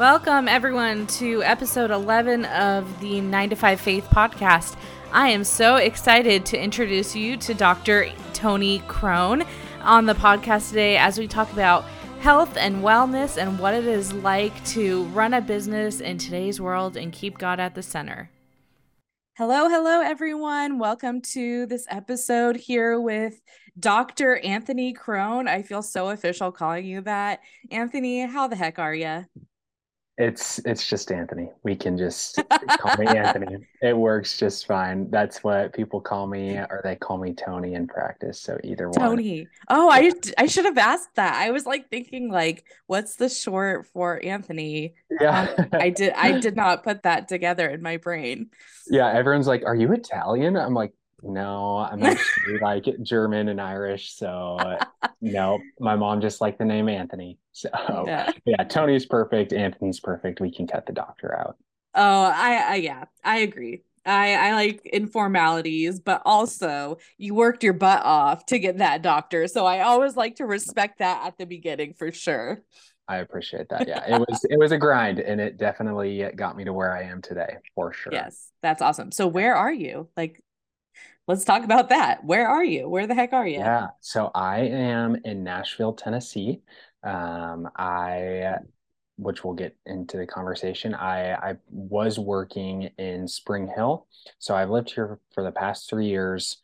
Welcome, everyone, to episode 11 of the 9 to 5 Faith podcast. I am so excited to introduce you to Dr. Tony Krohn on the podcast today as we talk about health and wellness and what it is like to run a business in today's world and keep God at the center. Hello, hello, everyone. Welcome to this episode here with Dr. Anthony Krohn. I feel so official calling you that. Anthony, how the heck are you? It's it's just Anthony. We can just call me Anthony. It works just fine. That's what people call me, or they call me Tony in practice. So either one. Tony. Oh, I I should have asked that. I was like thinking like, what's the short for Anthony? Yeah. Um, I did I did not put that together in my brain. Yeah, everyone's like, "Are you Italian?" I'm like, no, I'm actually like German and Irish. So uh, no, my mom just liked the name Anthony. So yeah. yeah, Tony's perfect. Anthony's perfect. We can cut the doctor out. Oh, I, I yeah, I agree. I, I like informalities, but also you worked your butt off to get that doctor. So I always like to respect that at the beginning for sure. I appreciate that. Yeah, it was it was a grind, and it definitely got me to where I am today, for sure. Yes, that's awesome. So where are you? Like, let's talk about that. Where are you? Where the heck are you? Yeah, so I am in Nashville, Tennessee. Um, I, which we'll get into the conversation. I I was working in Spring Hill, so I've lived here for the past three years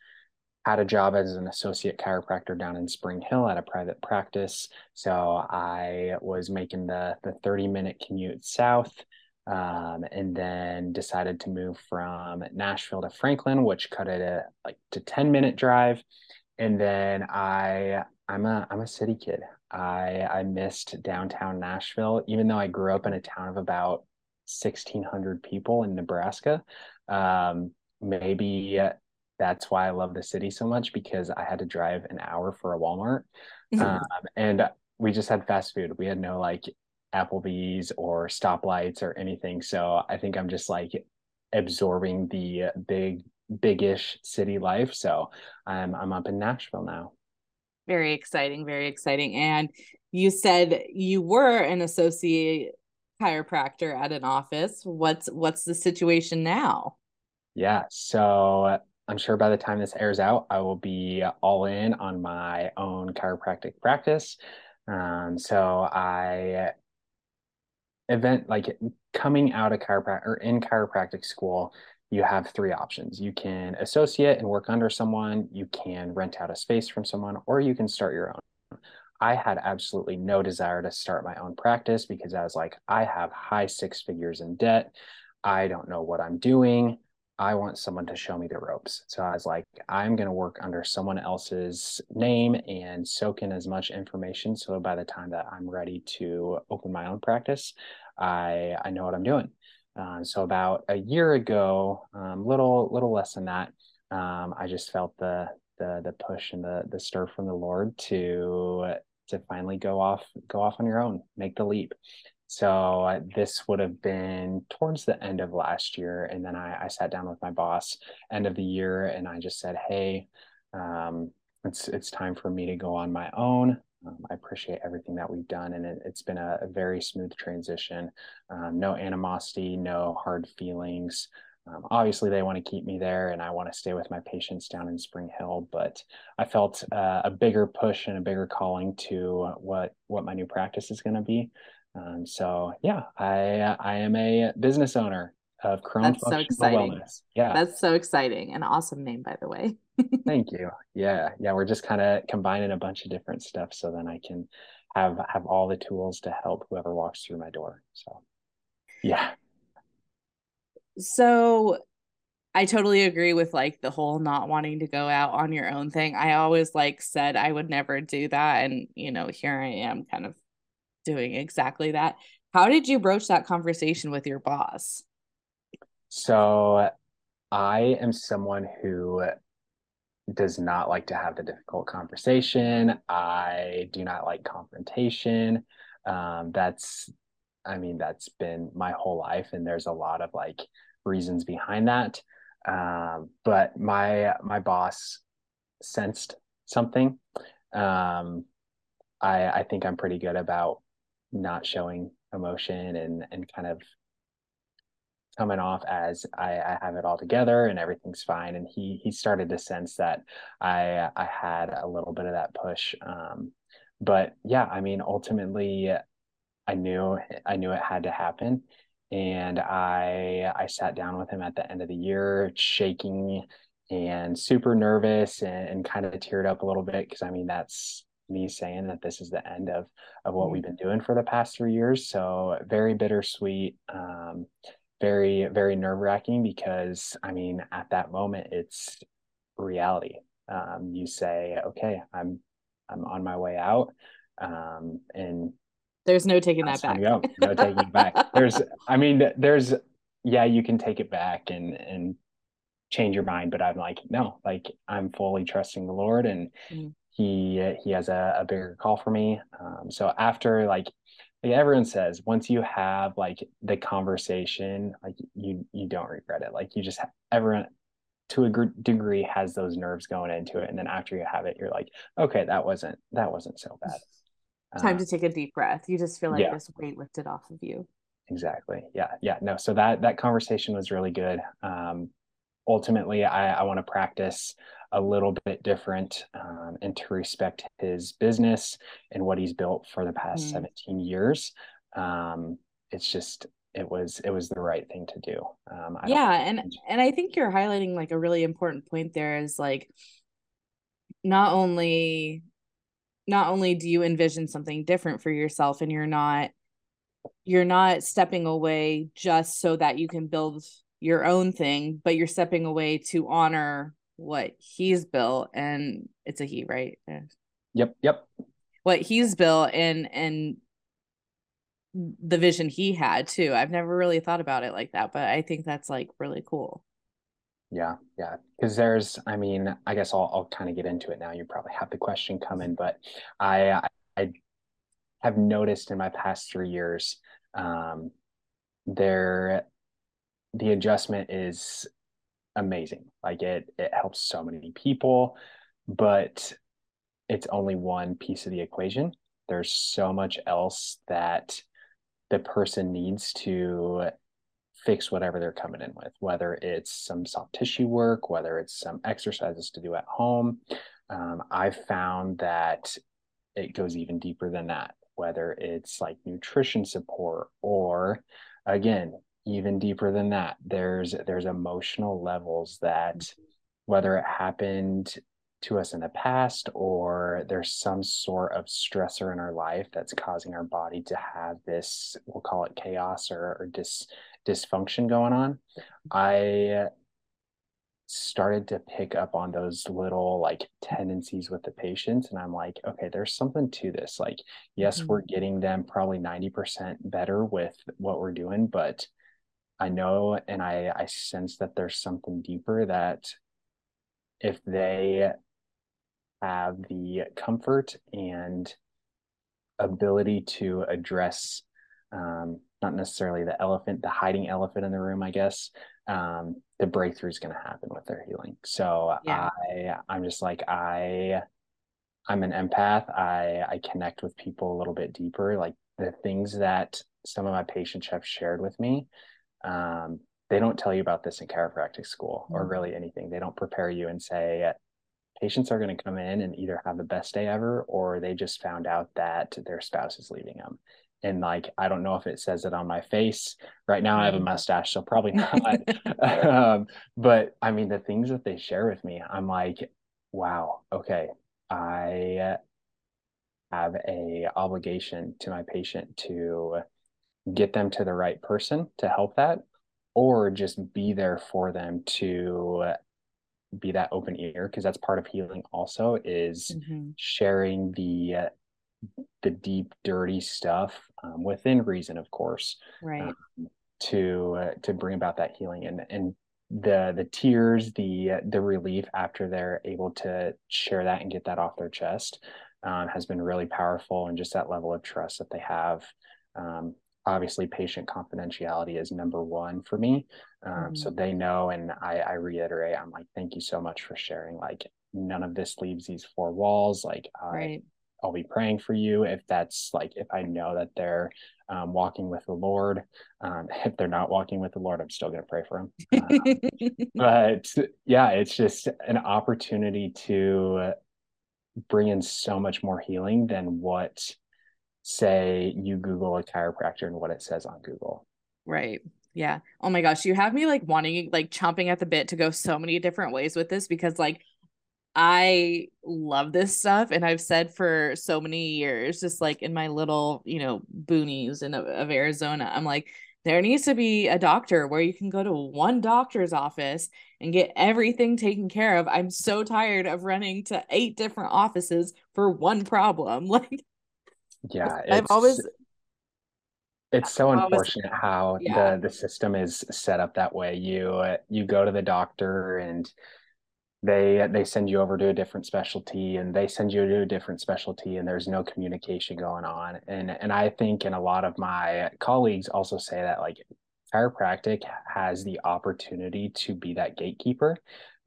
had a job as an associate chiropractor down in Spring Hill at a private practice. So I was making the the 30 minute commute south. Um, and then decided to move from Nashville to Franklin, which cut it a like to 10 minute drive. And then I I'm a I'm a city kid. I I missed downtown Nashville, even though I grew up in a town of about 1600 people in Nebraska. Um, maybe that's why I love the city so much because I had to drive an hour for a Walmart. Um, and we just had fast food. We had no like Applebee's or stoplights or anything. So I think I'm just like absorbing the big, biggish city life. So I'm I'm up in Nashville now. Very exciting, very exciting. And you said you were an associate chiropractor at an office. What's what's the situation now? Yeah. So I'm sure by the time this airs out, I will be all in on my own chiropractic practice. Um, so I event like coming out of chiropractic or in chiropractic school, you have three options. You can associate and work under someone, you can rent out a space from someone, or you can start your own. I had absolutely no desire to start my own practice because I was like, I have high six figures in debt. I don't know what I'm doing. I want someone to show me the ropes. So I was like, I'm going to work under someone else's name and soak in as much information. So by the time that I'm ready to open my own practice, I, I know what I'm doing. Uh, so about a year ago, um, little little less than that, um, I just felt the the the push and the the stir from the Lord to to finally go off go off on your own, make the leap. So uh, this would have been towards the end of last year. And then I, I, sat down with my boss end of the year and I just said, Hey, um, it's, it's time for me to go on my own. Um, I appreciate everything that we've done. And it, has been a, a, very smooth transition. Um, no animosity, no hard feelings. Um, obviously, they want to keep me there, and I want to stay with my patients down in Spring Hill. But I felt uh, a bigger push and a bigger calling to what what my new practice is going to be. Um, so yeah, I I am a business owner of Krohn That's so exciting. Wellness. Yeah, that's so exciting. An awesome name, by the way. Thank you. Yeah, yeah, we're just kind of combining a bunch of different stuff so then I can have have all the tools to help whoever walks through my door. So yeah. So I totally agree with like the whole not wanting to go out on your own thing. I always like said I would never do that and you know, here I am kind of doing exactly that. How did you broach that conversation with your boss? So, I am someone who does not like to have the difficult conversation. I do not like confrontation. Um, that's, I mean, that's been my whole life, and there's a lot of like reasons behind that. Um, but my my boss sensed something. Um, I I think I'm pretty good about not showing emotion and and kind of coming off as I, I have it all together and everything's fine. And he he started to sense that I I had a little bit of that push. Um, but yeah, I mean, ultimately, I knew I knew it had to happen, and I I sat down with him at the end of the year, shaking and super nervous and, and kind of teared up a little bit because I mean that's me saying that this is the end of of what mm-hmm. we've been doing for the past three years. So very bittersweet. Um, very very nerve wracking because I mean at that moment it's reality. Um, you say, okay, I'm I'm on my way out, um, and there's no taking that back. No taking it back. There's, I mean, there's, yeah, you can take it back and and change your mind, but I'm like, no, like I'm fully trusting the Lord, and mm. He he has a, a bigger call for me. Um, so after like like everyone says once you have like the conversation like you you don't regret it. Like you just have, everyone to a degree has those nerves going into it. And then after you have it you're like okay that wasn't that wasn't so bad. Time to take a deep breath. You just feel like yeah. this weight lifted off of you. Exactly. Yeah yeah. No so that that conversation was really good. Um ultimately i i want to practice a little bit different um, and to respect his business and what he's built for the past mm. 17 years um, it's just it was it was the right thing to do um, yeah and and i think you're highlighting like a really important point there is like not only not only do you envision something different for yourself and you're not you're not stepping away just so that you can build your own thing but you're stepping away to honor what he's built and it's a he right? Yep yep. What he's built and and the vision he had too. I've never really thought about it like that but i think that's like really cool. Yeah yeah. Because there's i mean i guess i'll, I'll kind of get into it now. You probably have the question coming but i i have noticed in my past three years um there the adjustment is amazing. Like it it helps so many people, but it's only one piece of the equation. There's so much else that the person needs to fix whatever they're coming in with, whether it's some soft tissue work, whether it's some exercises to do at home. Um, I've found that it goes even deeper than that, whether it's like nutrition support or, again, even deeper than that. There's there's emotional levels that whether it happened to us in the past or there's some sort of stressor in our life that's causing our body to have this we'll call it chaos or, or dis, dysfunction going on i started to pick up on those little like tendencies with the patients. And i'm like okay there's something to this. Like yes mm-hmm. we're getting them probably 90% better with what we're doing but I know and I, I sense that there's something deeper that if they have the comfort and ability to address um, not necessarily the elephant, the hiding elephant in the room, I guess, um, the breakthrough is going to happen with their healing. So yeah. I, I'm just like, I, I'm an empath. I, I connect with people a little bit deeper. Like the things that some of my patients have shared with me, um, they don't tell you about this in chiropractic school or mm. really anything. They don't prepare you and say patients are going to come in and either have the best day ever or they just found out that their spouse is leaving them. And like, I don't know if it says it on my face right now. I have a mustache, so probably not. um, but I mean, the things that they share with me, I'm like, wow, okay, I have a obligation to my patient to get them to the right person to help that or just be there for them to be that open ear because that's part of healing also is mm-hmm. sharing the uh, the deep dirty stuff um, within reason of course right um, to uh, to bring about that healing and and the the tears the the relief after they're able to share that and get that off their chest um, has been really powerful and just that level of trust that they have um, obviously patient confidentiality is number one for me um, mm-hmm. so they know and I, I reiterate i'm like thank you so much for sharing like none of this leaves these four walls like i right. I'll be praying for you. If that's like if I know that they're um, walking with the Lord, um, if they're not walking with the Lord, I'm still going to pray for them. Um, but yeah, it's just an opportunity to bring in so much more healing than what say you Google a chiropractor and what it says on Google. Right. Yeah. Oh my gosh. You have me like wanting, like chomping at the bit to go so many different ways with this because, like, I love this stuff. And I've said for so many years, just like in my little, you know, boonies in, of Arizona, I'm like, there needs to be a doctor where you can go to one doctor's office and get everything taken care of. I'm so tired of running to eight different offices for one problem. Like, yeah, I've always it's so unfortunate how yeah. the the system is set up that way. You you go to the doctor and they they send you over to a different specialty and they send you to a different specialty and there's no communication going on. And and I think and a lot of my colleagues also say that like chiropractic has the opportunity to be that gatekeeper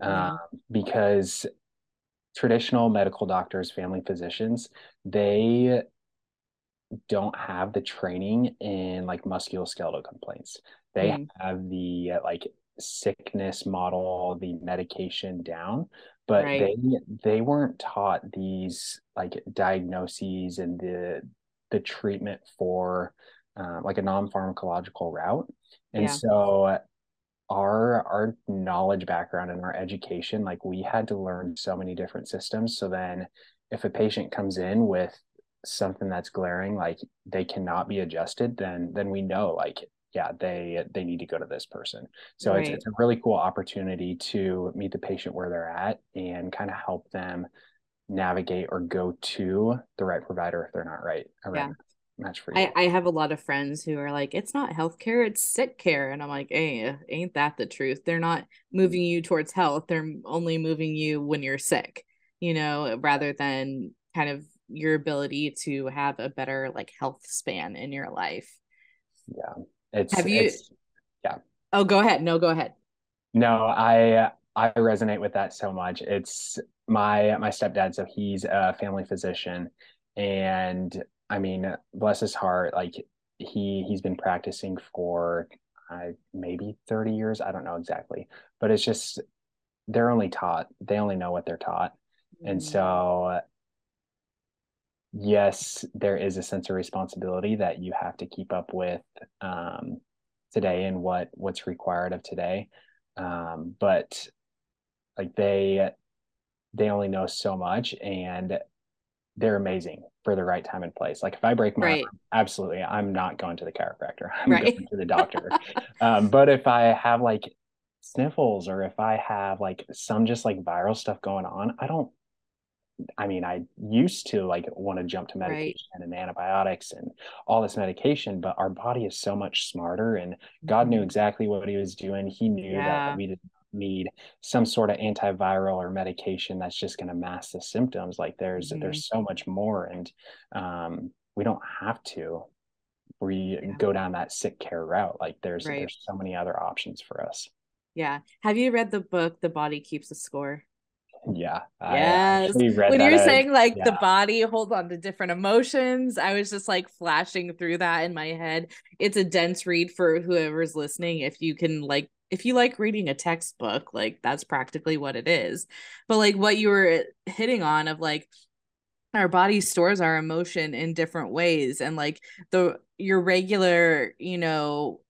mm-hmm. um, because traditional medical doctors, family physicians, they don't have the training in like musculoskeletal complaints. They mm. have the like sickness model, the medication down, but right. they they weren't taught these like diagnoses and the the treatment for uh, like a non-pharmacological route. And yeah. so our our knowledge background and our education, like we had to learn so many different systems. So then if a patient comes in with something that's glaring like they cannot be adjusted then then we know like yeah they they need to go to this person. So right. it's, it's a really cool opportunity to meet the patient where they're at and kind of help them navigate or go to the right provider if they're not right yeah. match for you. I, I have a lot of friends who are like it's not healthcare it's sick care. And i'm like hey ain't that the truth? They're not moving you towards health they're only moving you when you're sick you know rather than kind of your ability to have a better like health span in your life. Yeah. It's have you it's, yeah. Oh, go ahead. No, go ahead. No, I I resonate with that so much. It's my my stepdad, so he's a family physician. And I mean, bless his heart, like he he's been practicing for uh, maybe 30 years. I don't know exactly, but it's just they're only taught, they only know what they're taught. Mm-hmm. And so yes, there is a sense of responsibility that you have to keep up with um, today and what what's required of today. Um, but like they they only know so much and they're amazing for the right time and place. Like if I break my right. arm, absolutely, I'm not going to the chiropractor. I'm right. going to the doctor. um, but if I have like sniffles or if I have like some just like viral stuff going on, I don't I mean, I used to like want to jump to medication right. and antibiotics and all this medication, but our body is so much smarter and God mm-hmm. knew exactly what he was doing. He knew yeah. that we didn't need some sort of antiviral or medication that's just going to mask the symptoms. Like there's mm-hmm. there's so much more and um, we don't have to we yeah. go down that sick care route. Like there's right. there's so many other options for us. Yeah. Have you read the book The Body Keeps a Score? Yeah. Yes. When you were saying like yeah. the body holds on to different emotions, I was just like flashing through that in my head. It's a dense read for whoever's listening. If you can like if you like reading a textbook, like that's practically what it is. But like what you were hitting on of like our body stores our emotion in different ways and like the your regular, you know,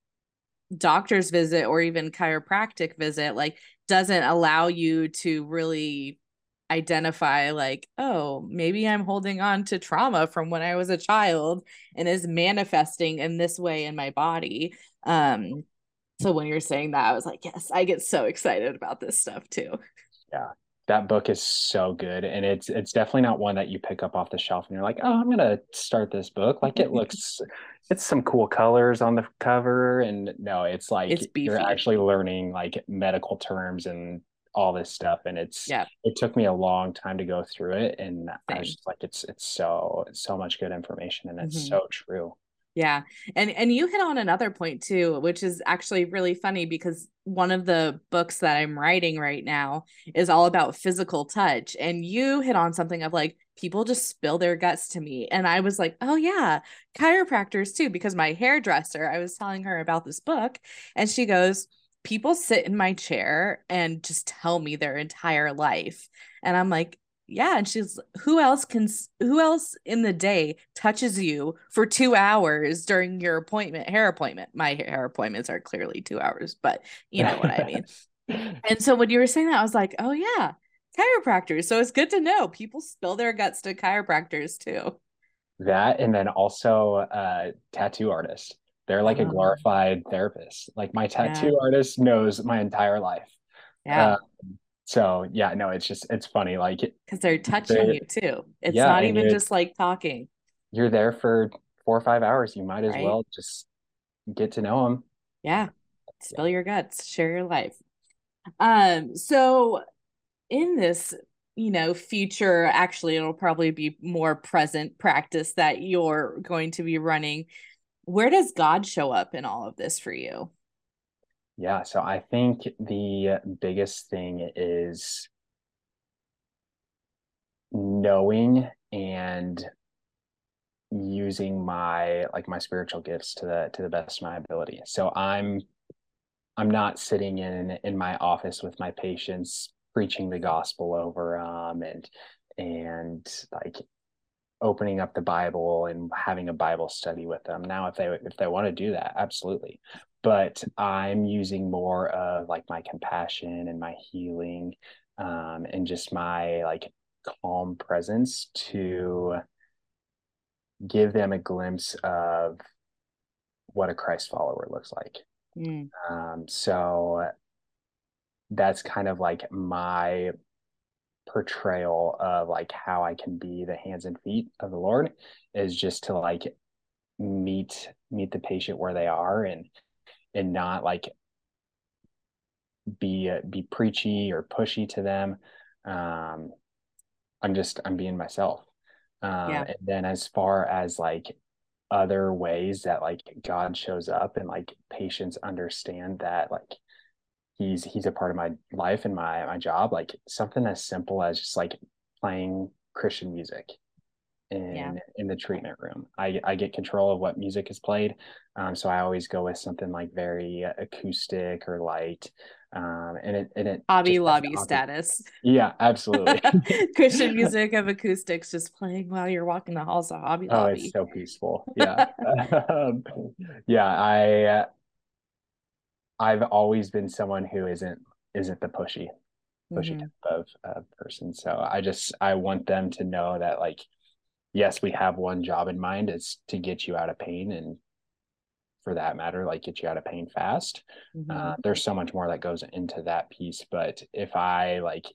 doctor's visit or even chiropractic visit like doesn't allow you to really identify like oh maybe i'm holding on to trauma from when i was a child and is manifesting in this way in my body. Um so when you're saying that i was like yes i get so excited about this stuff too. Yeah that book is so good and it's it's definitely not one that you pick up off the shelf and you're like oh i'm gonna start this book like it looks it's some cool colors on the cover and no it's like it's you're actually learning like medical terms and all this stuff and it's yeah it took me a long time to go through it and Same. i was just like it's it's so it's so much good information and it's mm-hmm. so true yeah. And and you hit on another point too, which is actually really funny because one of the books that I'm writing right now is all about physical touch and you hit on something of like people just spill their guts to me. And I was like, oh, yeah, chiropractors too, because my hairdresser, I was telling her about this book, and she goes, people sit in my chair and just tell me their entire life. And I'm like, yeah. And she's, who else can, who else in the day touches you for two hours during your appointment, hair appointment? My hair appointments are clearly two hours, but you know what I mean. and so when you were saying that, I was like, oh, yeah, chiropractors. So it's good to know people spill their guts to chiropractors too. That and then also uh tattoo artists. They're like oh. a glorified therapist. Like my tattoo yeah. artist knows my entire life. Yeah. Uh, so yeah, no, it's just it's funny, like because they're touching they're, you too. It's yeah, not even just like talking. You're there for four or five hours. You might as right? well just get to know them. Yeah, spill your guts, share your life. Um, so in this you know future actually it'll probably be more present practice that you're going to be running where does god show up in all of this for you yeah so i think the biggest thing is knowing and using my like my spiritual gifts to the to the best of my ability. So i'm i'm not sitting in in my office with my patients preaching the gospel over them and and like opening up the bible and having a bible study with them. Now if they if they want to do that absolutely. But i'm using more of like my compassion and my healing um, and just my like calm presence to give them a glimpse of what a christ follower looks like. Mm. um, so that's kind of like my portrayal of like how I can be the hands and feet of the Lord is just to like meet meet the patient where they are and and not like be uh, be preachy or pushy to them um i'm just i'm being myself um yeah. and then as far as like other ways that like god shows up and like patients understand that like he's he's a part of my life and my my job like something as simple as just like playing christian music in yeah. in the treatment room. I i get control of what music is played um, so i always go with something like very acoustic or light um, and it and it hobby lobby status. Yeah absolutely. Christian music of acoustics just playing while you're walking the halls of hobby oh lobby. it's so peaceful. Yeah. Um, yeah i I've always been someone who isn't isn't the pushy pushy mm-hmm. type of uh, person. So I just I want them to know that like yes, we have one job in mind is to get you out of pain and for that matter, like get you out of pain fast. Mm-hmm. Uh, there's so much more that goes into that piece. But if I like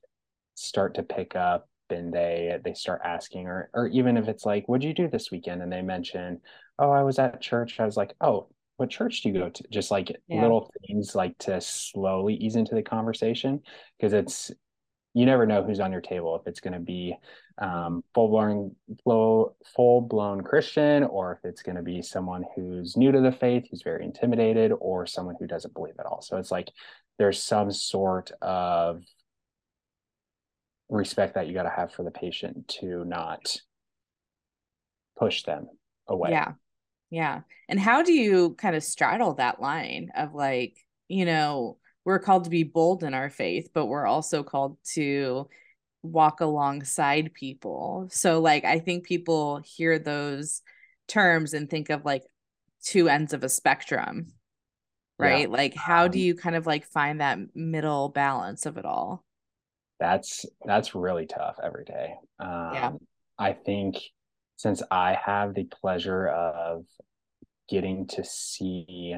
start to pick up and they they start asking or or even if it's like, what'd you do this weekend? And they mention, Oh, I was at church. I was like, Oh, what church do you go to? Just like yeah. little things like to slowly ease into the conversation because it's you never know who's on your table if it's going to be um, full blown full full blown Christian or if it's going to be someone who's new to the faith who's very intimidated or someone who doesn't believe at all. So it's like there's some sort of respect that you got to have for the patient to not push them away. Yeah. Yeah. And how do you kind of straddle that line of like, you know, we're called to be bold in our faith, but we're also called to walk alongside people. So like I think people hear those terms and think of like two ends of a spectrum. Right? Yeah. Like how do um you kind of like find that middle balance of it all? That's that's really tough every day. Um yeah. I think since I have the pleasure of getting to see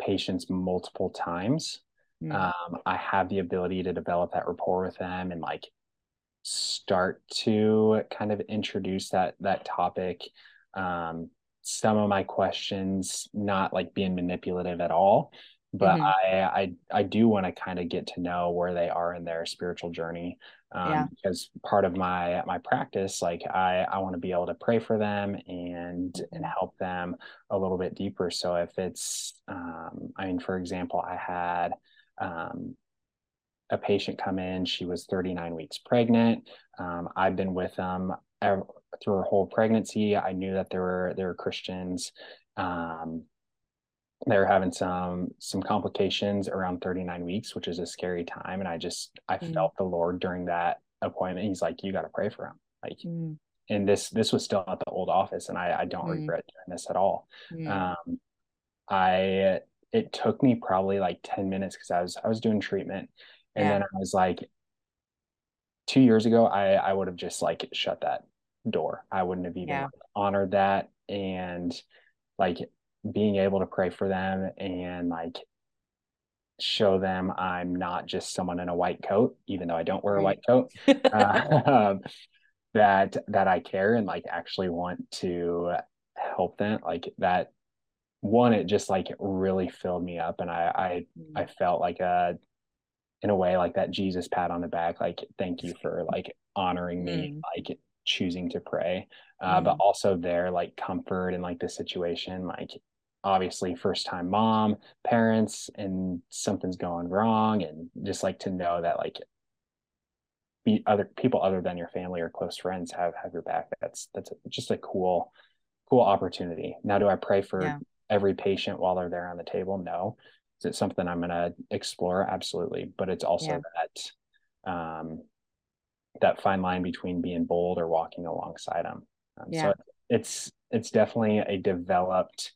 patients multiple times, mm. um, I have the ability to develop that rapport with them and like start to kind of introduce that that topic. Um, some of my questions not like being manipulative at all, but mm-hmm. I, I I do want to kind of get to know where they are in their spiritual journey um, yeah. because part of my my practice like I I want to be able to pray for them and and mm-hmm. help them a little bit deeper. So if it's um, I mean for example I had um, a patient come in. She was 39 weeks pregnant. Um, I've been with them through her whole pregnancy. I knew that there were there were Christians. They were having some some complications around 39 weeks, which is a scary time. And I just I mm. felt the Lord during that appointment. He's like, you got to pray for him. Like, mm. and this this was still at the old office, and I I don't mm. regret doing this at all. Um, I it took me probably like 10 minutes because I was I was doing treatment and yeah. then I was like, two years ago, I I would have just like shut that door. I wouldn't have even yeah. honored that and like being able to pray for them and like show them I'm not just someone in a white coat, even though I don't wear a white coat. uh, um, that that I care and like actually want to help them like that one it just like really filled me up and I I I mm. felt like a in a way like that Jesus pat on the back, like thank you for like honoring me, mm. like choosing to pray, uh, mm. but also their like comfort and like the situation, like obviously first time mom, parents, and something's going wrong, and just like to know that like be other people other than your family or close friends have have your back. That's that's just a cool cool opportunity. Now, do I pray for yeah. every patient while they're there on the table? No is it something I'm going to explore? Absolutely. But it's also yeah. that, um, that fine line between being bold or walking alongside them. Um, yeah. So it's, it's definitely a developed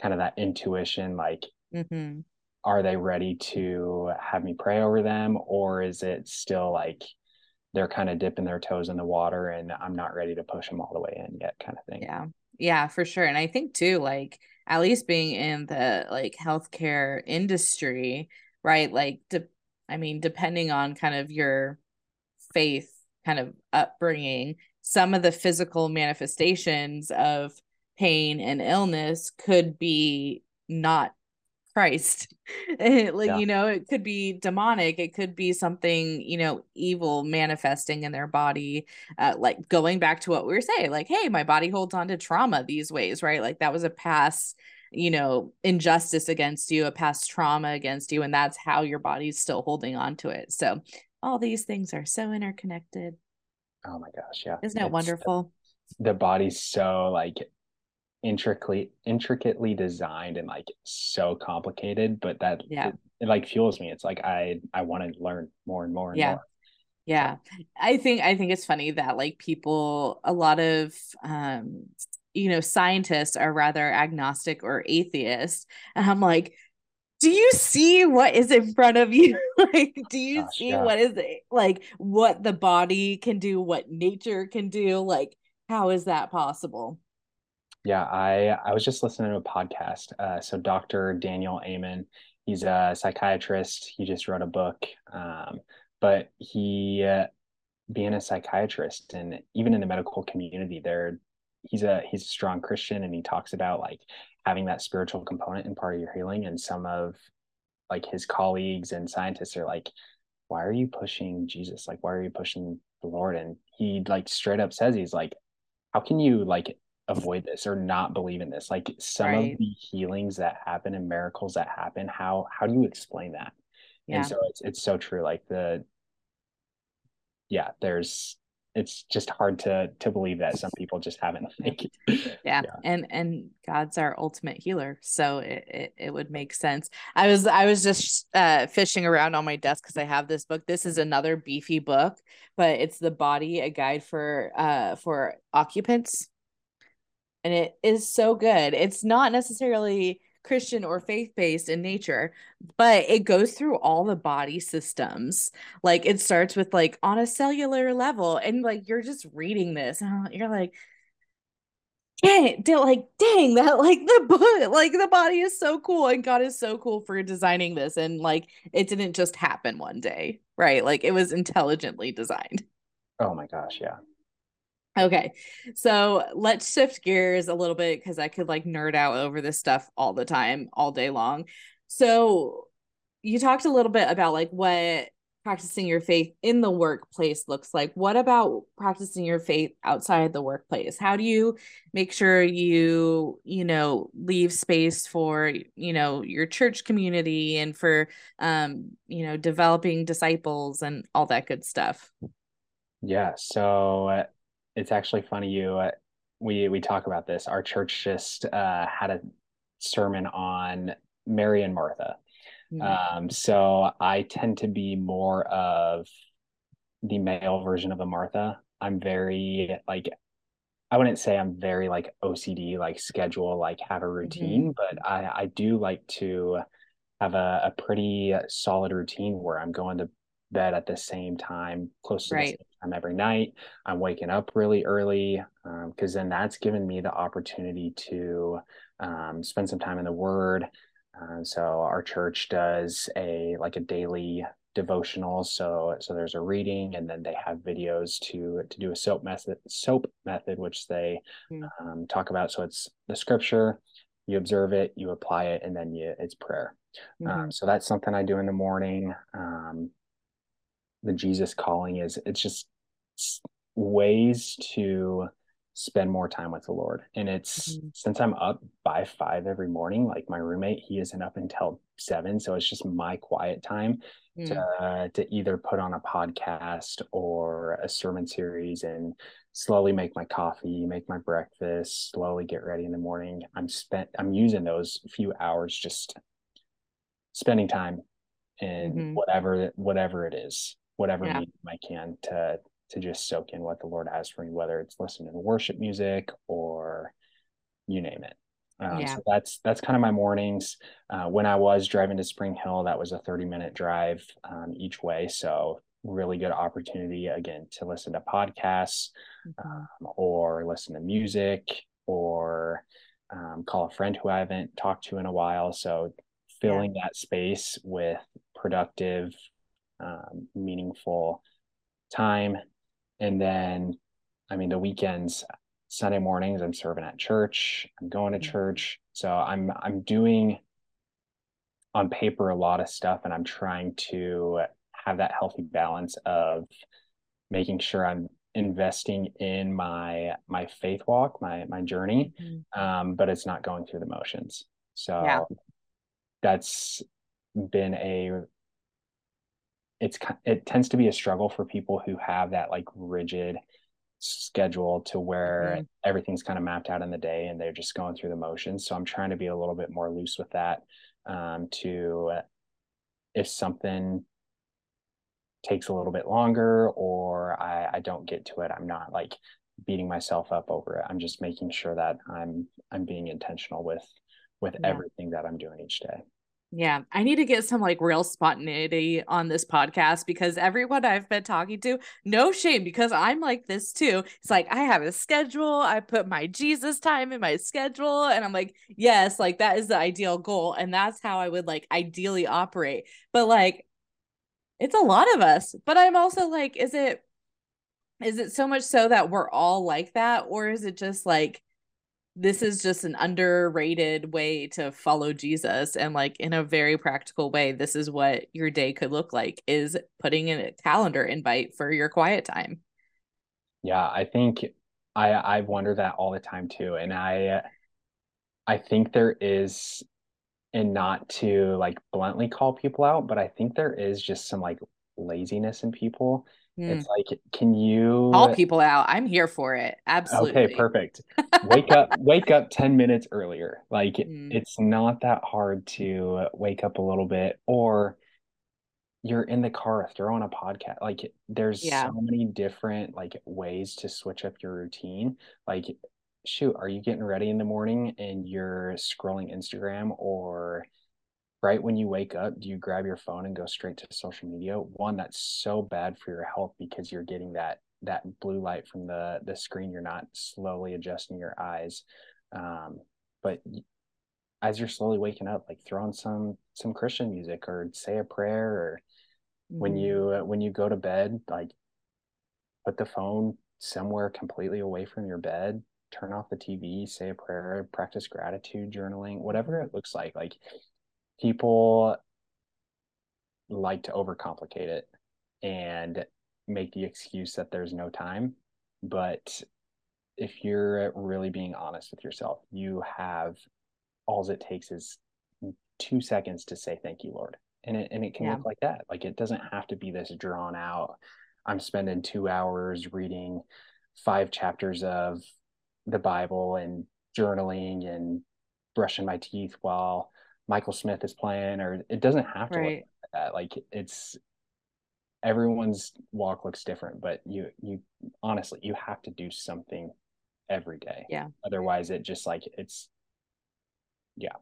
kind of that intuition, like, mm-hmm. are they ready to have me pray over them? Or is it still like, they're kind of dipping their toes in the water and I'm not ready to push them all the way in yet kind of thing. Yeah. Yeah, for sure. And I think too, like, at least being in the like healthcare industry, right? Like, de- I mean, depending on kind of your faith kind of upbringing, some of the physical manifestations of pain and illness could be not Christ. like, yeah. you know, it could be demonic. It could be something, you know, evil manifesting in their body. Uh, like going back to what we were saying, like, hey, my body holds on to trauma these ways, right? Like that was a past, you know, injustice against you, a past trauma against you. And that's how your body's still holding on to it. So all these things are so interconnected. Oh my gosh. Yeah. Isn't it wonderful? The body's so like intricately intricately designed and like so complicated but that yeah. it, it like fuels me. It's like i i want to learn more and more and yeah. more. yeah. I think i think it's funny that like people a lot of um you know scientists are rather agnostic or atheist and i'm like do you see what is in front of you? Like do you Gosh, see yeah. what is it like what the body can do what nature can do? Like how is that possible yeah, I I was just listening to a podcast. Uh, so Dr. Daniel Amen, he's a psychiatrist. He just wrote a book, um, but he uh, being a psychiatrist and even in the medical community, there he's a he's a strong Christian, and he talks about like having that spiritual component in part of your healing. And some of like his colleagues and scientists are like, why are you pushing Jesus? Like, why are you pushing the Lord? And he like straight up says he's like, how can you like avoid this or not believe in this like some right. of the healings that happen and miracles that happen how how do you explain that yeah. and so it's it's so true like the yeah there's it's just hard to to believe that some people just haven't like yeah. yeah. and and god's our ultimate healer so it, it, it would make sense i was i was just uh fishing around on my desk because i have this book this is another beefy book but it's the body a guide for uh for occupants and it is so good. It's not necessarily Christian or faith based in nature, but it goes through all the body systems. Like it starts with like on a cellular level, and like you're just reading this, and you're like, dang, like dang that like the book, like the body is so cool, and God is so cool for designing this, and like it didn't just happen one day, right? Like it was intelligently designed. Oh my gosh, yeah. Okay. So let's shift gears a little bit because I could like nerd out over this stuff all the time, all day long. So you talked a little bit about like what practicing your faith in the workplace looks like. What about practicing your faith outside the workplace? How do you make sure you, you know, leave space for, you know, your church community and for um, you know, developing disciples and all that good stuff? Yeah, so it's actually funny you uh, we we talk about this. Our church just uh, had a sermon on Mary and Martha. Mm-hmm. Um, so I tend to be more of the male version of a Martha. I'm very like I wouldn't say I'm very like OCD, like schedule, like have a routine, mm-hmm. but I I do like to have a, a pretty solid routine where I'm going to bed at the same time, close to right. the same time every night. I'm waking up really early because um, then that's given me the opportunity to um, spend some time in the Word. Uh, so our church does a like a daily devotional. So so there's a reading, and then they have videos to to do a soap method soap method, which they mm. um, talk about. So it's the scripture, you observe it, you apply it, and then you it's prayer. Um, mm-hmm. Um, so that's something I do in the morning. Um, the Jesus calling is it's just ways to spend more time with the Lord. And it's mm-hmm. since I'm up by five every morning, like my roommate, he isn't up until seven. So it's just my quiet time mm. to, uh, to either put on a podcast or a sermon series and slowly make my coffee, make my breakfast, slowly get ready in the morning. I'm spent, I'm using those few hours just spending time in mm-hmm. whatever, whatever it is whatever yeah. medium I can to to just soak in what the Lord has for me, whether it's listening to worship music or you name it. Um, yeah. So that's that's kind of my mornings. Uh, when I was driving to Spring Hill, that was a 30 minute drive um, each way. So really good opportunity again to listen to podcasts mm-hmm. um, or listen to music or um, call a friend who I haven't talked to in a while. So filling yeah. that space with productive um, meaningful time. And then, I mean, the weekends, Sunday mornings, I'm serving at church. I'm going to mm-hmm. church. So I'm I'm doing on paper a lot of stuff, and I'm trying to have that healthy balance of making sure I'm investing in my my faith walk, my my journey, mm-hmm. um, but it's not going through the motions. So yeah. that's been a it's it tends to be a struggle for people who have that like rigid schedule to where mm-hmm. everything's kind of mapped out in the day and they're just going through the motions so i'm trying to be a little bit more loose with that um, to if something takes a little bit longer or I, I don't get to it i'm not like beating myself up over it i'm just making sure that i'm i'm being intentional with with yeah. everything that i'm doing each day yeah, I need to get some like real spontaneity on this podcast because everyone I've been talking to, no shame, because I'm like this too. It's like I have a schedule, I put my Jesus time in my schedule, and I'm like, yes, like that is the ideal goal. And that's how I would like ideally operate. But like, it's a lot of us. But I'm also like, is it, is it so much so that we're all like that? Or is it just like, this is just an underrated way to follow Jesus and like in a very practical way this is what your day could look like is putting in a calendar invite for your quiet time. Yeah, I think I I wonder that all the time too and I I think there is and not to like bluntly call people out but I think there is just some like laziness in people Mm. It's like, can you call people out? I'm here for it. Absolutely. Okay, perfect. wake up, wake up 10 minutes earlier. Like mm. it's not that hard to wake up a little bit or you're in the car, throw on a podcast. Like there's yeah. so many different like ways to switch up your routine. Like, shoot, are you getting ready in the morning and you're scrolling Instagram or right when you wake up, do you grab your phone and go straight to social media? One, that's so bad for your health because you're getting that that blue light from the the screen. You're not slowly adjusting your eyes. Um, but as you're slowly waking up, like throw on some some Christian music or say a prayer or mm-hmm. when you when you go to bed, like put the phone somewhere completely away from your bed turn off the TV, say a prayer, practice gratitude journaling, whatever it looks like. Like people like to overcomplicate it. and make the excuse that there's no time. But if you're really being honest with yourself, you have all it takes is two seconds to say thank you, Lord. And it and it can yeah. look like that. Like it doesn't have to be this drawn out. I'm spending two hours reading five chapters of the Bible and journaling and brushing my teeth while Michael Smith is playing, or it doesn't have to right. look like that. Like it's everyone's walk looks different, but you you honestly you have to do something every day. Yeah. Otherwise it just like it's yeah.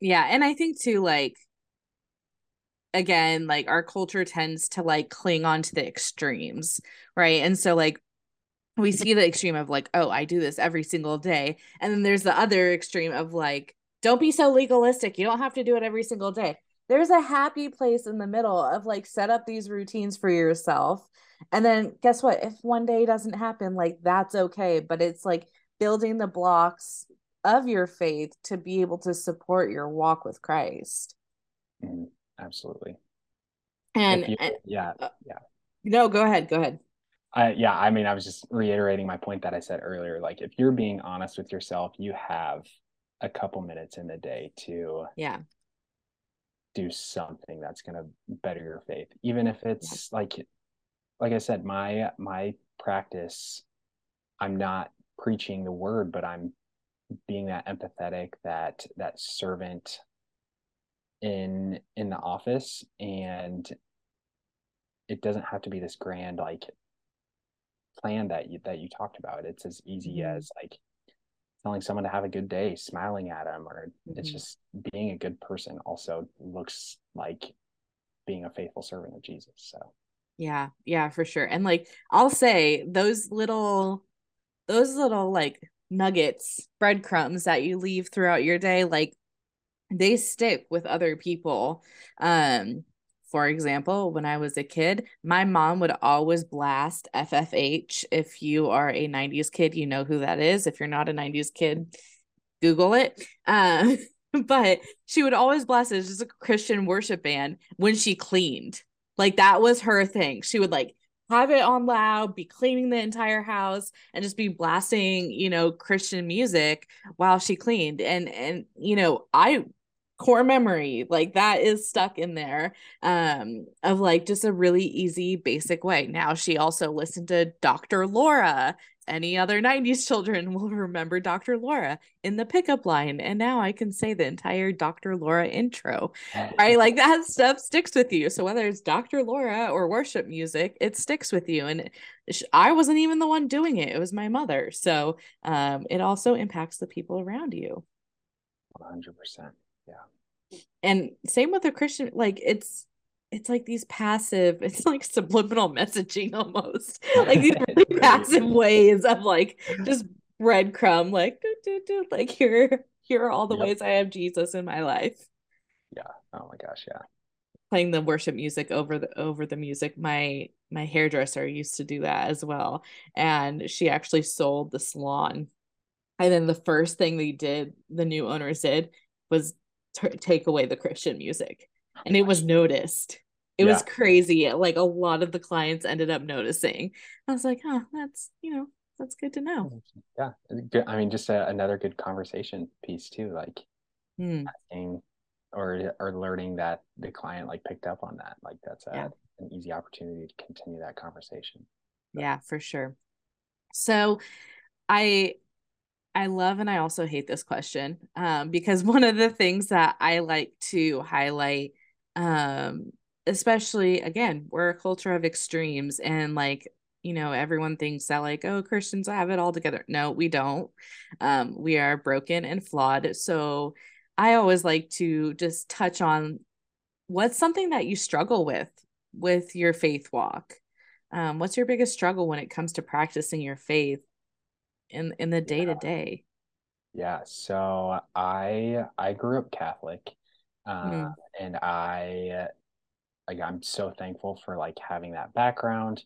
Yeah. And I think too, like again, like our culture tends to like cling on to the extremes, right? And so like we see the extreme of like, oh, I do this every single day. And then there's the other extreme of like, don't be so legalistic. You don't have to do it every single day. There's a happy place in the middle of like set up these routines for yourself. And then guess what? If one day doesn't happen, like that's okay. But it's like building the blocks of your faith to be able to support your walk with Christ. Mm, absolutely. And, you, and yeah, uh, yeah. No, go ahead. Go ahead. I, yeah, I mean, I was just reiterating my point that I said earlier. Like, if you're being honest with yourself, you have a couple minutes in the day to yeah do something that's going to better your faith, even if it's yeah. like, like I said, my my practice. I'm not preaching the word, but I'm being that empathetic, that that servant in in the office, and it doesn't have to be this grand like plan that you that you talked about. It's as easy mm-hmm. as like telling someone to have a good day, smiling at them, or mm-hmm. it's just being a good person. Also looks like being a faithful servant of Jesus. So yeah, yeah, for sure. And like I'll say those little those little like nuggets, breadcrumbs that you leave throughout your day, like they stick with other people. Um for example, when I was a kid, my mom would always blast FFH. If you are a 90s kid, you know who that is. If you're not a 90s kid, Google it. Uh, but she would always blast it. It's just a Christian worship band when she cleaned. Like that was her thing. She would like have it on loud, be cleaning the entire house, and just be blasting, you know, Christian music while she cleaned. And and you know, I core memory like that is stuck in there um of like just a really easy basic way. Now she also listened to dr laura. Any other 90s children will remember dr laura in the pickup line. And now i can say the entire dr laura intro right? Like that stuff sticks with you. So whether it's dr laura or worship music it sticks with you. And i wasn't even the one doing it. It was my mother. So um it also impacts the people around you. 100% yeah. And same with a Christian, like it's it's like these passive, it's like subliminal messaging almost. Like these really passive ways of like just breadcrumb, like do, do, do, like here, here are all the yep. ways I have Jesus in my life. Yeah. Oh my gosh, yeah. Playing the worship music over the over the music. My my hairdresser used to do that as well. And she actually sold the salon. And then the first thing they did, the new owners did, was t- take away the Christian music. And it was noticed. It yeah. was crazy. Like a lot of the clients ended up noticing. I was like, huh, that's, you know, that's good to know. Yeah. I mean, just a, another good conversation piece too, like hmm. asking or, or learning that the client like picked up on that. Like that's a, yeah. an easy opportunity to continue that conversation. But, yeah, for sure. So I I love and I also hate this question um, because one of the things that I like to highlight, um, especially again, we're a culture of extremes and like, you know, everyone thinks that like, oh, Christians have it all together. No, we don't. Um, we are broken and flawed. So I always like to just touch on what's something that you struggle with with your faith walk. Um, what's your biggest struggle when it comes to practicing your faith? In in the day to day? Yeah, so I I grew up Catholic, uh, mm. and I like I'm so thankful for like having that background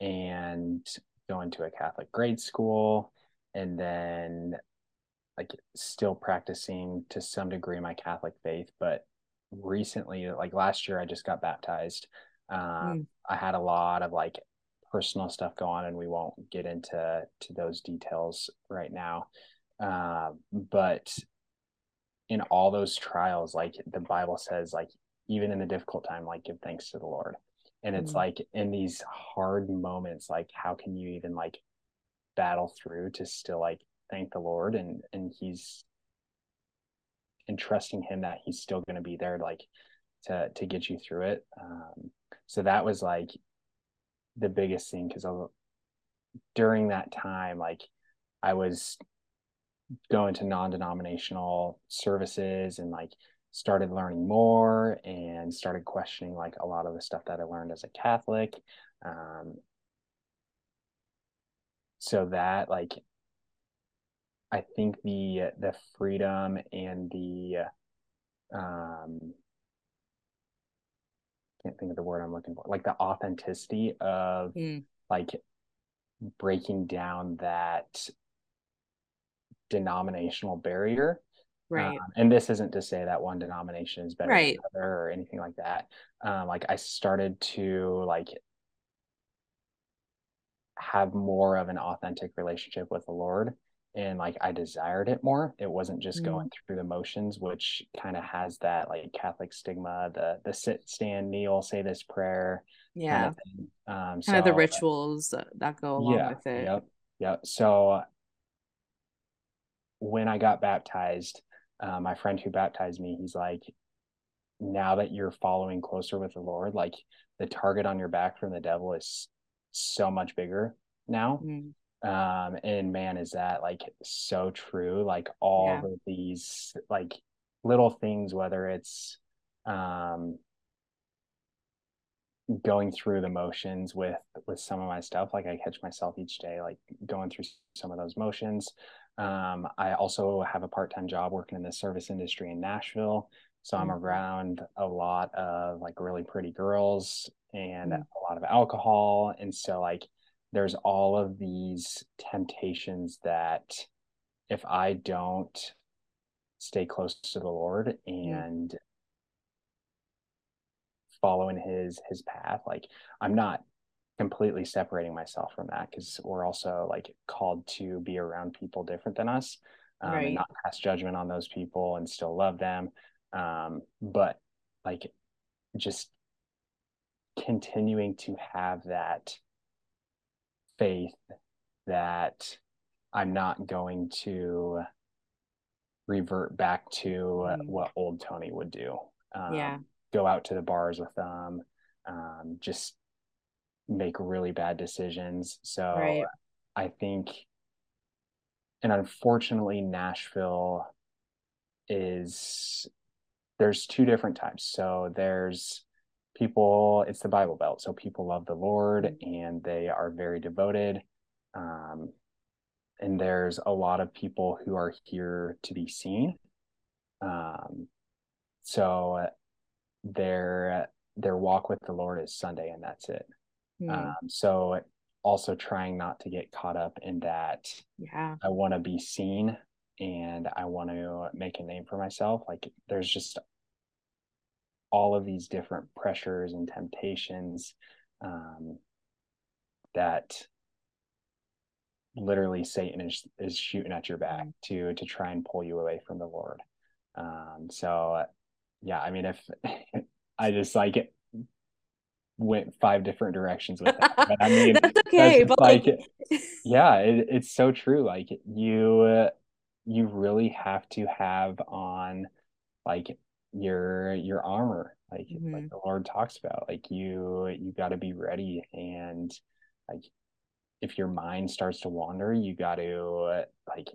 and going to a Catholic grade school, and then like still practicing to some degree my Catholic faith, but recently, like last year, I just got baptized. Um, Mm. I had a lot of like personal stuff go on, and we won't get into to those details right now. Uh, but in all those trials, like the Bible says, like even in the difficult time, like give thanks to the Lord. And it's Mm. like in these hard moments, like how can you even like battle through to still like thank the Lord and and He's entrusting Him that He's still going to be there, like to to get you through it. Um, so that was like the biggest thing because during that time, like I was going to non-denominational services and like started learning more and started questioning like a lot of the stuff that I learned as a Catholic. Um, so that like I think the the freedom and the um can't think of the word I'm looking for like the authenticity of Mm. like breaking down that denominational barrier Right. Um, and this isn't to say that one denomination is better Right. than or anything like that. Um, like I started to like have more of an authentic relationship with the Lord and like I desired it more. It wasn't just Mm. going through the motions, which kind of has that like Catholic stigma, the the sit, stand, kneel, say this prayer kind Yeah. of thing. Um, Kind of the so rituals that go along yeah, with it. yep, yep. So when I got baptized, uh, my friend who baptized me, he's like, now that you're following closer with the Lord, like the target on your back from the devil is so much bigger now. Mm. Um, and man, is that like so true? Like all Yeah. of these like little things, whether it's um going through the motions with with some of my stuff like i catch myself each day like going through some of those motions um, i also have a part-time job working in the service industry in nashville so i'm Mhm. around a lot of like really pretty girls and Mm. a lot of alcohol and so like there's all of these temptations that if i don't stay close to the lord and following his his path like i'm not completely separating myself from that because we're also like called to be around people different than us um, Right. and not pass judgment on those people and still love them um, but like just continuing to have that faith that i'm not going to revert back to Mm. what old tony would do um, Yeah. go out to the bars with them um, just make really bad decisions so Right. i think and unfortunately nashville is there's two different types so there's people it's the bible belt so people love the lord and they are very devoted um, and there's a lot of people who are here to be seen um, so their their walk with the lord is sunday and that's it Mm. um, so also trying not to get caught up in that yeah. i want to be seen and i want to make a name for myself like there's just all of these different pressures and temptations um, that literally satan is is shooting at your back to to try and pull you away from the lord um, so yeah i mean if i just like it, went five different directions with that but i mean that's okay. that's But like like, yeah it, it's so true like you uh, you really have to have on like your your armor like like Mhm. the lord talks about like you you got to be ready and like if your mind starts to wander you got to like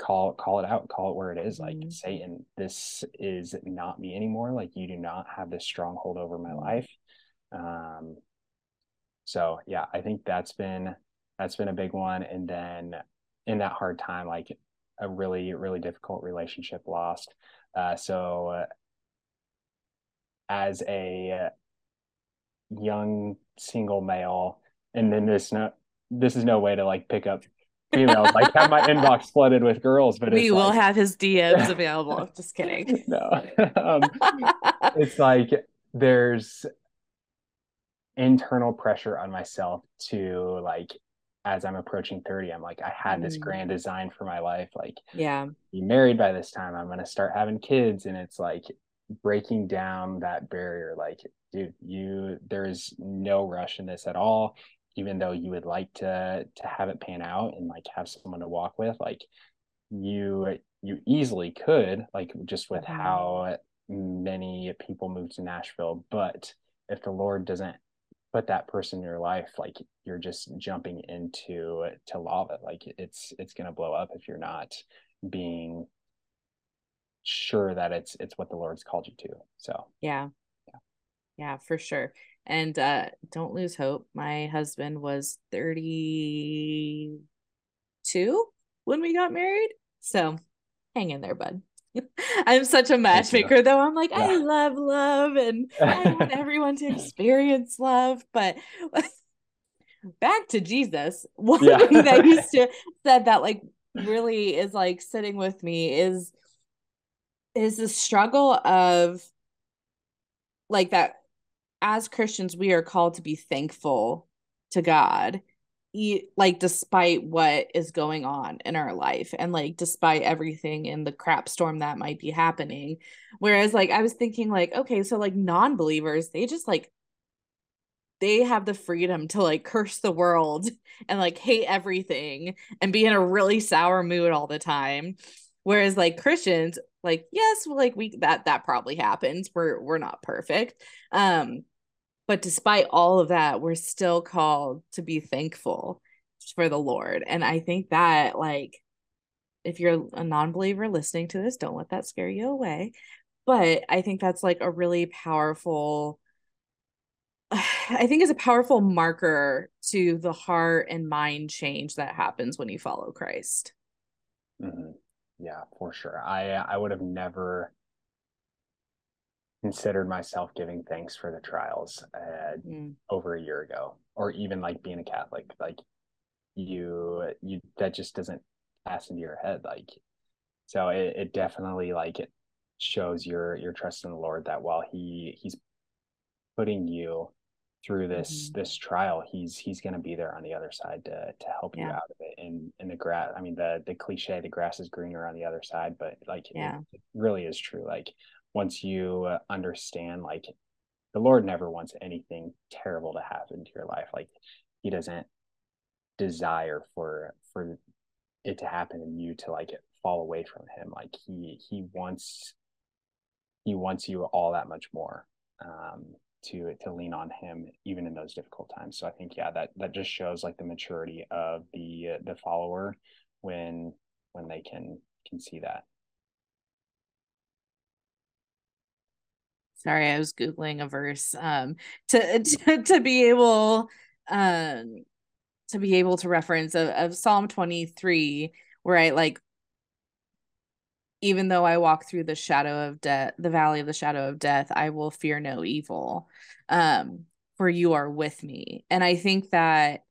call call it out call it where it is like Mhm. satan this is not me anymore like you do not have this stronghold over my Mhm. life um so yeah i think that's been that's been a big one and then in that hard time like a really really difficult relationship lost uh so uh, as a young single male and then this no this is no way to like pick up females like have my inbox flooded with girls but we will like have his DMs available. Just kidding. no um it's like there's internal pressure on myself to like as I'm approaching 30, I'm like, I had this mm. grand design for my life. Like, yeah, be married by this time. I'm going to start having kids. And it's like breaking down that barrier. Like, dude, you, there's no rush in this at all. Even though you would like to, to have it pan out and like have someone to walk with, like you, you easily could, like just with mm-hmm. how many people move to Nashville. But if the Lord doesn't put that person in your life like you're just jumping into to lava like it's it's going to blow up if you're not being sure that it's it's what the lord's called you to so. Yeah. Yeah, yeah for sure. And uh don't lose hope. My husband was 32 when we got married so hang in there bud I'm such a matchmaker, though. I'm like, yeah. I love love and I want everyone to experience love. But back to Jesus, one yeah. thing that used to said that like really is like sitting with me is is the struggle of like that as Christians, we are called to be thankful to God like despite what is going on in our life and like despite everything in the crap storm that might be happening. Whereas like i was thinking like okay so like non-believers they just like they have the freedom to like curse the world and like hate everything and be in a really sour mood all the time. Whereas like christians like yes like we that that probably happens. We're we're not perfect. Um but despite all of that, we're still called to be thankful for the Lord. And I think that, like, if you're a non believer listening to this, don't let that scare you away. But I think that's like a really powerful, I think is a powerful marker to the heart and mind change that happens when you follow Christ. Mm-hmm. Yeah, for sure. I I would have never considered myself giving thanks for the trials uh, mm. over a year ago or even like being a catholic like you you that just doesn't pass into your head like so it, it definitely like it shows your your trust in the lord that while he he's putting you through this mm-hmm. this trial he's he's going to be there on the other side to to help yeah. you out of it and in the grass i mean the the cliche the grass is greener on the other side but like yeah. it, it really is true like once you uh, understand like the lord never wants anything terrible to happen to your life. Like he doesn't desire for for it to happen and you to like fall away from him. Like he he wants he wants you all that much more um to to lean on him even in those difficult times. So i think yeah that that just shows like the maturity of the uh, the follower when when they can can see that sorry i was googling a verse um to to, to be able um to be able to reference of, of psalm 23 where i like even though i walk through the shadow of death the valley of the shadow of death i will fear no evil um for you are with me. And i think that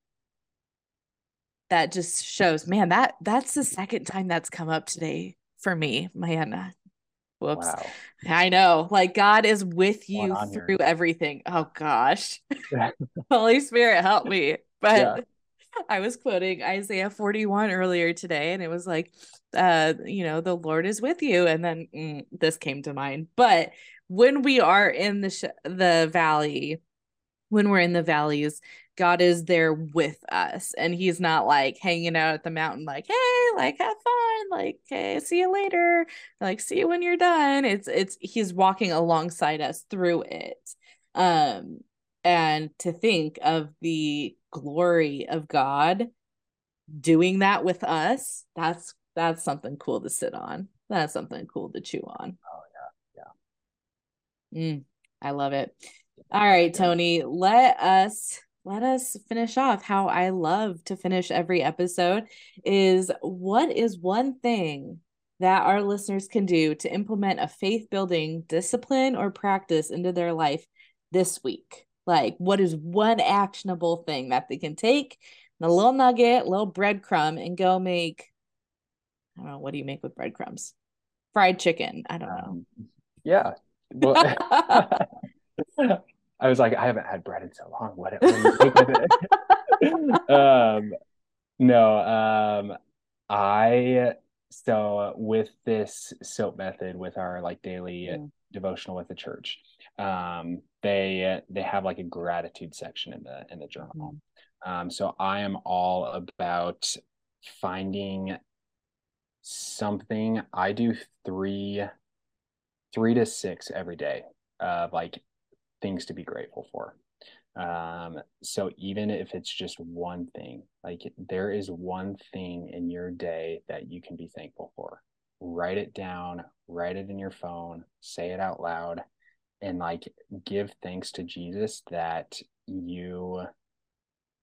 that just shows man that that's the second time that's come up today for me man Whoops. Wow. I know. Like God is with you through here? everything. Oh gosh. Holy Spirit, help me. But yeah. I was quoting Isaiah 41 earlier today, and it was like, uh, you know, the Lord is with you. And then mm, this came to mind. But when we are in the sh- the valley, when we're in the valleys, God is there with us and he's not like hanging out at the mountain like, "Hey, like have fun, like, "Hey, see you later." Like, "See you when you're done." It's it's he's walking alongside us through it. Um and to think of the glory of God doing that with us, that's that's something cool to sit on. That's something cool to chew on. Oh yeah. Yeah. Mm, I love it. All right, Tony, let us let us finish off how I love to finish every episode is what is one thing that our listeners can do to implement a faith building discipline or practice into their life this week? Like, what is one actionable thing that they can take, a little nugget, a little breadcrumb, and go make? I don't know. What do you make with breadcrumbs? Fried chicken. I don't know. Um, yeah. Well, I was like, I haven't had bread in so long. What, what do you think with it? um, no, um, I so with this soap method with our like daily Mm. devotional with the church, um, they they have like a gratitude section in the in the journal. Um, so I am all about finding something. I do three three to six every day of like things to be grateful for. Um, so even if it's just one thing, like there is one thing in your day that you can be thankful for. Write it down, write it in your phone, say it out loud, and like give thanks to Jesus that you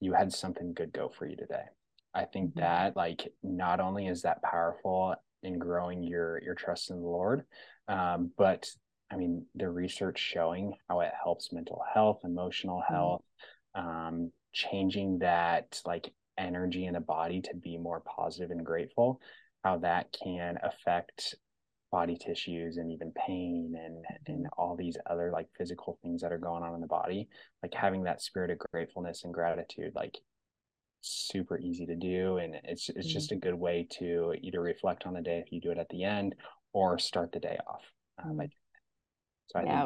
you had something good go for you today. I think Mhm. that like not only is that powerful in growing your your trust in the Lord, um, but I mean the research showing how it helps mental health, emotional health, um, changing that like energy in the body to be more positive and grateful, how that can affect body tissues and even pain and and all these other like physical things that are going on in the body like having that spirit of gratefulness and gratitude like super easy to do and it's it's Mhm. just a good way to either reflect on the day if you do it at the end or start the day off um, Mm. So i Yeah,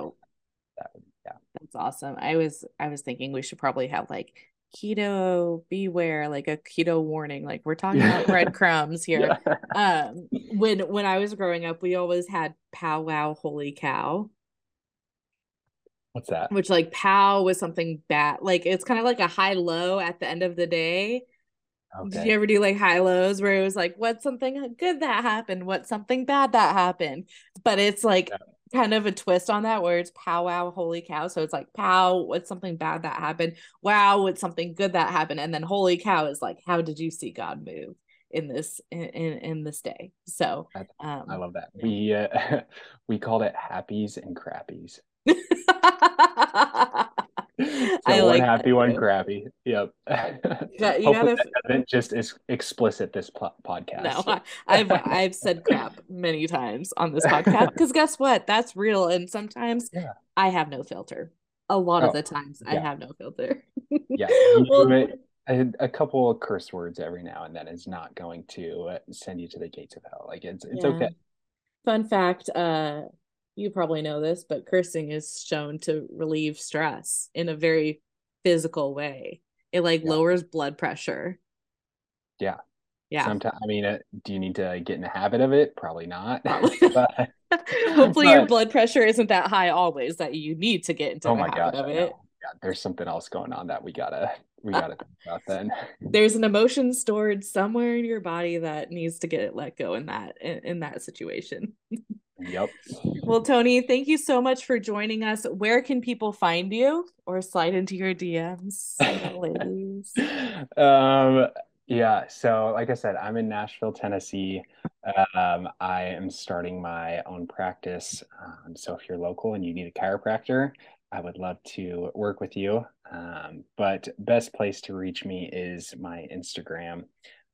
that would yeah that's awesome. I was I was thinking we should probably have like keto beware, like a keto warning. Like we're talking about breadcrumbs here. yeah Um, when when I was growing up, we always had powwow holy cow, what's that which like pow was something bad. Like it's kind of like a high low at the end of the day. okay. Did you ever do like high lows where it was like, what's something good that happened? What's something bad that happened? But it's like Yeah. Kind of a twist on that where it's pow wow, holy cow. So it's like pow, what's something bad that happened? Wow, what's something good that happened? And then holy cow is like, how did you see God move in this in in, this day? So I, um I love that we uh, we called it happies and crappies so I one like happy one crappy yep got- you gotta- that doesn't just is explicit this po- No, podcast I, I've I've said crap many times on this podcast because guess what? That's real, and sometimes Yeah. I have no filter. A lot of Oh, the times I have no filter. yeah Well- a, a couple of curse words every now and then is not going to uh, send you to the gates of hell like it's it's Yeah. okay Fun fact, uh, you probably know this, but cursing is shown to relieve stress in a very physical way. It like Yeah. lowers blood pressure. Yeah. Yeah. sometimes i mean uh, do you need to get in the habit of it probably not Probably. but Hopefully your blood pressure isn't that high always that you need to get into oh the my habit god of it. yeah there's something else going on that we gotta we gotta think about then there's an emotion stored somewhere in your body that needs to get let go in that in, in that situation yep. Well tony thank you so much for joining us. Where can people find you or slide into your dms ladies? Um yeah so like i said i'm in nashville tennessee. Um i am starting my own practice um, so if you're local and you need a chiropractor i would love to work with you. Um, but best place to reach me is my instagram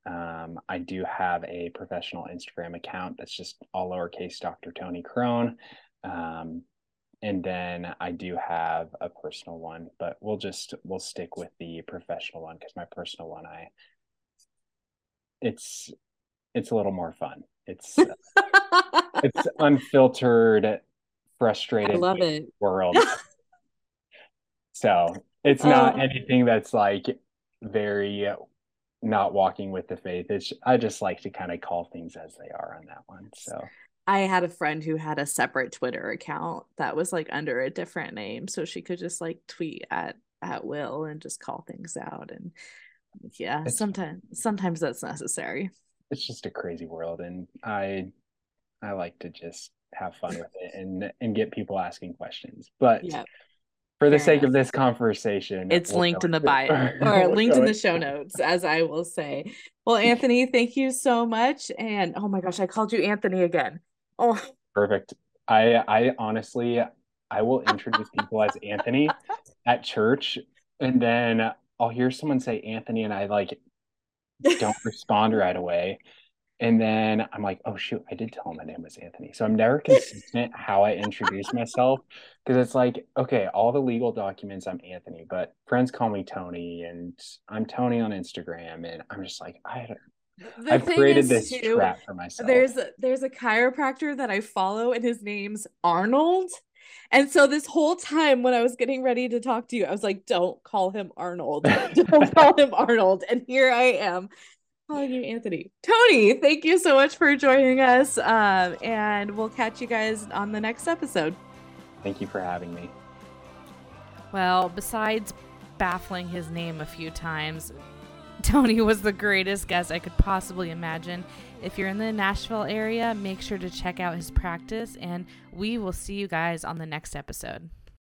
um, i do have a professional instagram account that's just all lowercase dr tony Krohn um, and then I do have a personal one, but we'll just we'll stick with the professional one because my personal one I it's it's a little more fun. It's it's unfiltered, i frustrated love it world. so it's not Oh. anything that's like very not walking with the faith. It's I just like to kind of call things as they are on that one. So I had a friend who had a separate Twitter account that was like under a different name, so she could just like tweet at at will and just call things out. And yeah, It's- sometimes sometimes that's necessary. it's just a crazy world and I I like to just have fun with it and and get people asking questions. But Yeah, for the fair sake of this conversation, it's we'll linked in the bio or linked in the show notes, as I will say. Well, Anthony, thank you so much. And oh my gosh, I called you Anthony again. Oh, Perfect. I I honestly I will introduce people as Anthony at church and then I'll hear someone say Anthony and I like don't respond right away. And then I'm like, oh shoot, I did tell him my name was Anthony. So I'm never consistent how I introduce myself because it's like, okay, all the legal documents, I'm Anthony, but friends call me Tony, and I'm Tony on Instagram, and I'm just like, I The I've thing created is, this too, trap for myself. There's a, there's a chiropractor that I follow, and his name's Arnold. And so this whole time when I was getting ready to talk to you, I was like, "Don't call him Arnold. Don't call him Arnold." And here I am calling you Anthony. Tony, thank you so much for joining us. Um, and we'll catch you guys on the next episode. Thank you for having me. Well, besides baffling his name a few times, Tony was the greatest guest I could possibly imagine. If you're in the Nashville area, make sure to check out his practice, and we will see you guys on the next episode.